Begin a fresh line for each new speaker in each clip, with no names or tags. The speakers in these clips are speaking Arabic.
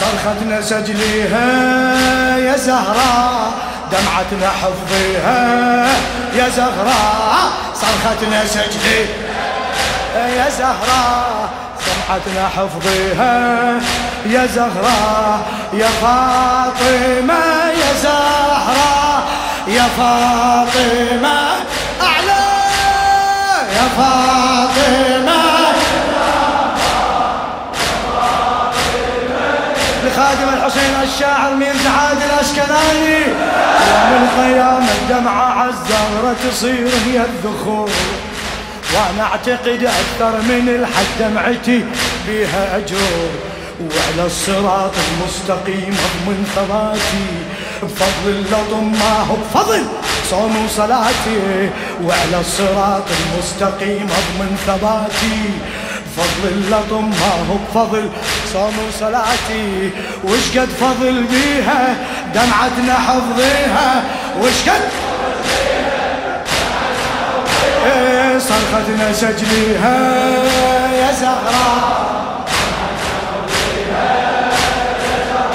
صرختنا سجليها يا زهراء دمعتنا حفظيها يا زهراء صرختنا سجليها يا زهراء سمعتنا حفظيها يا زهراء يا فاطمة يا زهراء يا فاطمة أعلى يا فاطمة الحسين الشاعر من سعاد الأشكناني يوم القيامة الدمعة عالزهرة تصير هي الذخور. وأنا أعتقد أكثر من الحد دمعتي بها اجر وعلى الصراط المستقيم اضمن ثباتي بفضل اللطم ما هو بفضل صوم وصلاتي وعلى الصراط المستقيم اضمن ثباتي فضل اللطم ما هو بفضل صوم وصلاتي وش قد فضل بيها؟ دمعتنا حفظيها. وش قد صرختنا سجليها. يا زهراء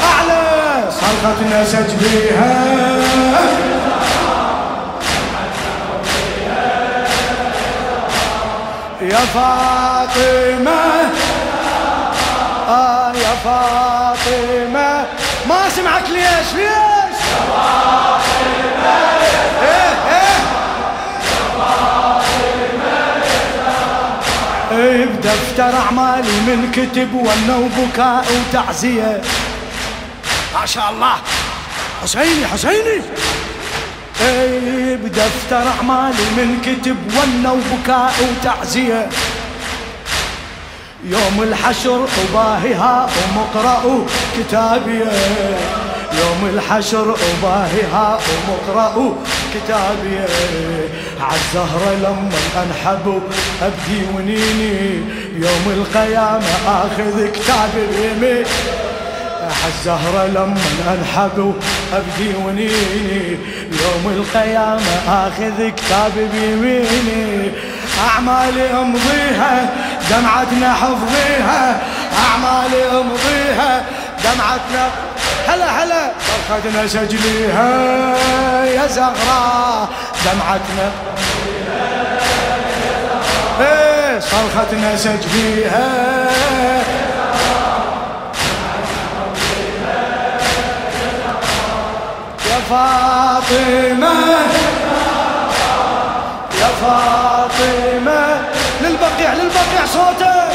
أعلى صرختنا سجليها. يا فاطمة. آه يا فاطمة. ما سمعك ليش؟ ليش؟ يا فاطمة إيه. إيه بدفتر أعمالي من كتب ونه وبكاء وتعزية. ما شاء الله. حسيني حسيني. اي بدفتر أعمالي من كتب ونة وبكاء وتعزية. يوم الحشر أباهيها ومقرأ كتابي. يوم الحشر أباهيها ومقرأ كتابي. عالزهرة لما انحب أبدي ونيني. يوم القيامة آخذ كتابي بيمين عالزهرة لما انحب أبدي ونيني يوم القيامة آخذ كتابي بيميني. أعمالي أمضيها دمعتنا حفظيها أعمالي أمضيها دمعتنا هلا هلا. صرختنا سجليها يا زغراء دمعتنا إيه صرختنا سجليها. فاطمة. يا فاطمة للبقيع للبقيع صوتك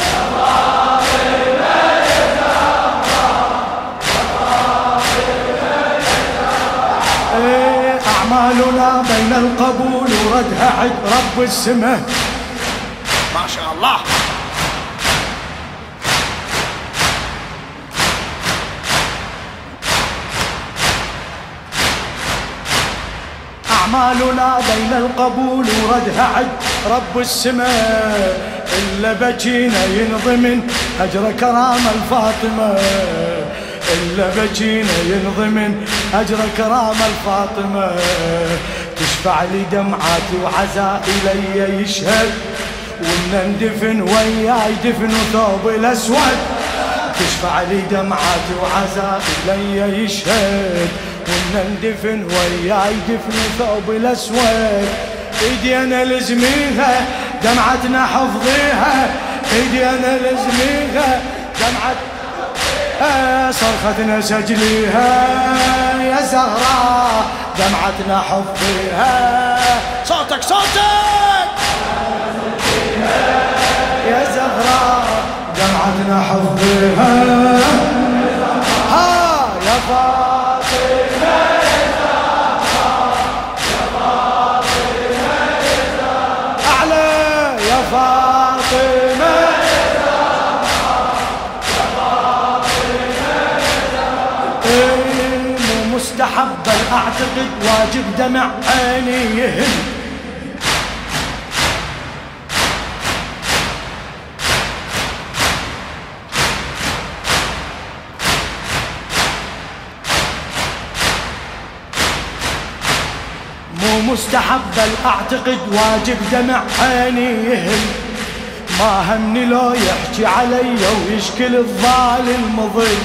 أعمالنا بين القبول وردها عد رب السماء. ما شاء الله. أعمالنا بين القبول وردها عد رب السماء. إلا بجينا ينضمن أجر كرام الفاطمة. إلا بجينا ينضمن أجر كرام الفاطمة. تشفع لي دمعاتي وعزائي لي يشهد. وإن ندفن وياي دفن وثوب الأسود. تشفع لي دمعاتي وعزائي لي يشهد. وإن ندفن وياي دفن وثوب الأسود ايدي أنا لزميها دمعتنا حفظيها ايدي أنا لزميها دمعتنا صرختنا سجليها يا زهراء دمعتنا حفظيها صوتك صوتك يا زهراء دمعتنا حفظيها بل اعتقد واجب دمع عيني يهل مو مستحب بل اعتقد واجب دمع عيني يهل ما همني لو يحكي علي ويشكل الظالم مظل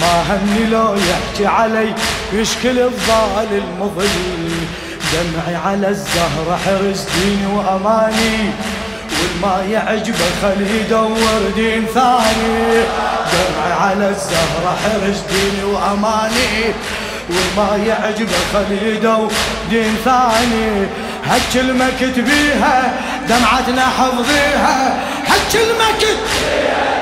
ما همني لو يحكي علي يشكل الضال المظل دمعي على الزهرة حرز ديني وأماني والما يعجبه خليه يدور دين ثاني. دمعي على الزهرة حرز ديني وأماني والما يعجبه خليه يدور دين ثاني. هالكلمة كتبيها دمعتنا حفظيها هالكلمة كتبيها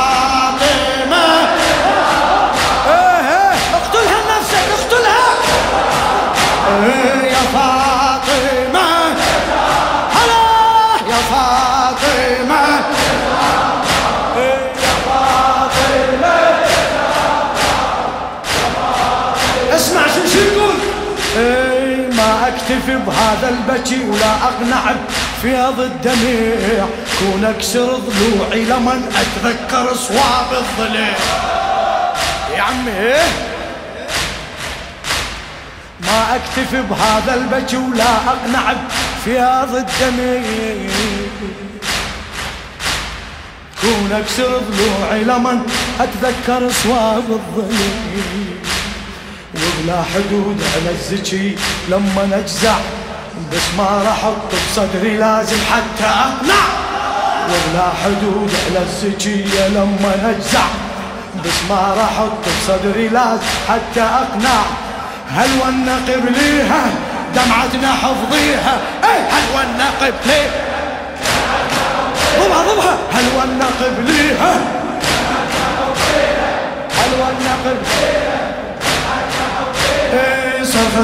اسمع شو شو يقول إيه ما أكتفي بهذا البكي ولا أقنع فيض الدميع. كون اكسر ضلوعي لمن أتذكر صواب الظليع. يا عمي. ما أكتفي بهذا البكي ولا أقنع بفياض الدميع. كون اكسر ضلوعي لمن أتذكر صواب الظليع. وبلا حدود على الزكي. لما نجزع بس ما راح أحط بصدري لازم حتى أقنع. ولا حدود على الزكية لما نجزع بس ما راح أحط بصدري لازم حتى أقنع. هل والنقب ليها؟ دمعتنا حفظيها. اي هل والنقب ليها ضبها ضبها هل والنقب ليها؟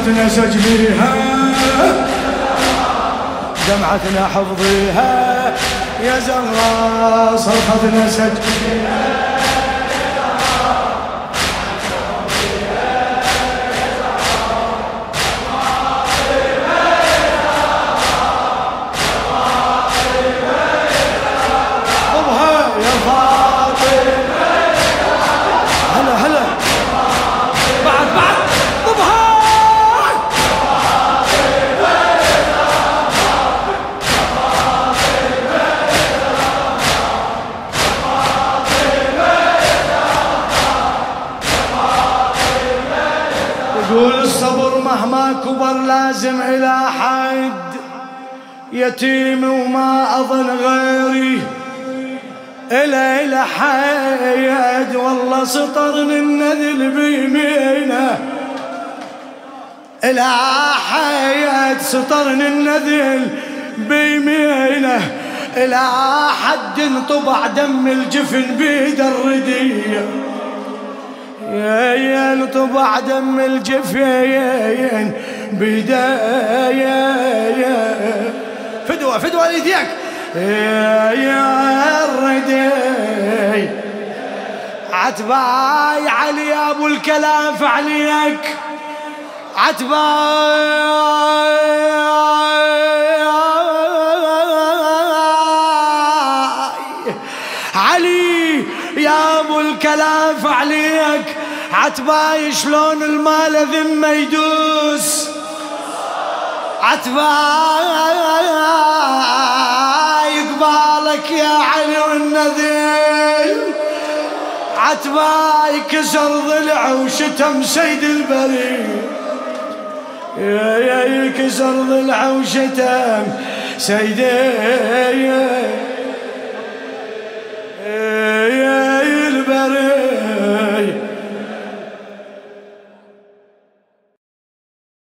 صرختنا سجليها دمعتنا حفظيها يا زهراء صرختنا سجليها لازم إلى حد يتيم وما أظن غيري. إلى إلى حيد والله سطرني النذل بيمينه. إلى حيد سطرني النذل بيمينه. إلى حد طبع دم الجفن بيد الردية. يا طبع دم الجفين بداية. فدوة فدوة ليديك يا الردي. عتباي علي أبو الكلام فعليك. عتباي. الكلام فعليك. عتباي شلون المال ذمة يدوس. عتباي قبالك يا علي والنذيل عتباي كسر ضلع وشتم سيد البريد. يا يا كسر ضلع وشتم سيد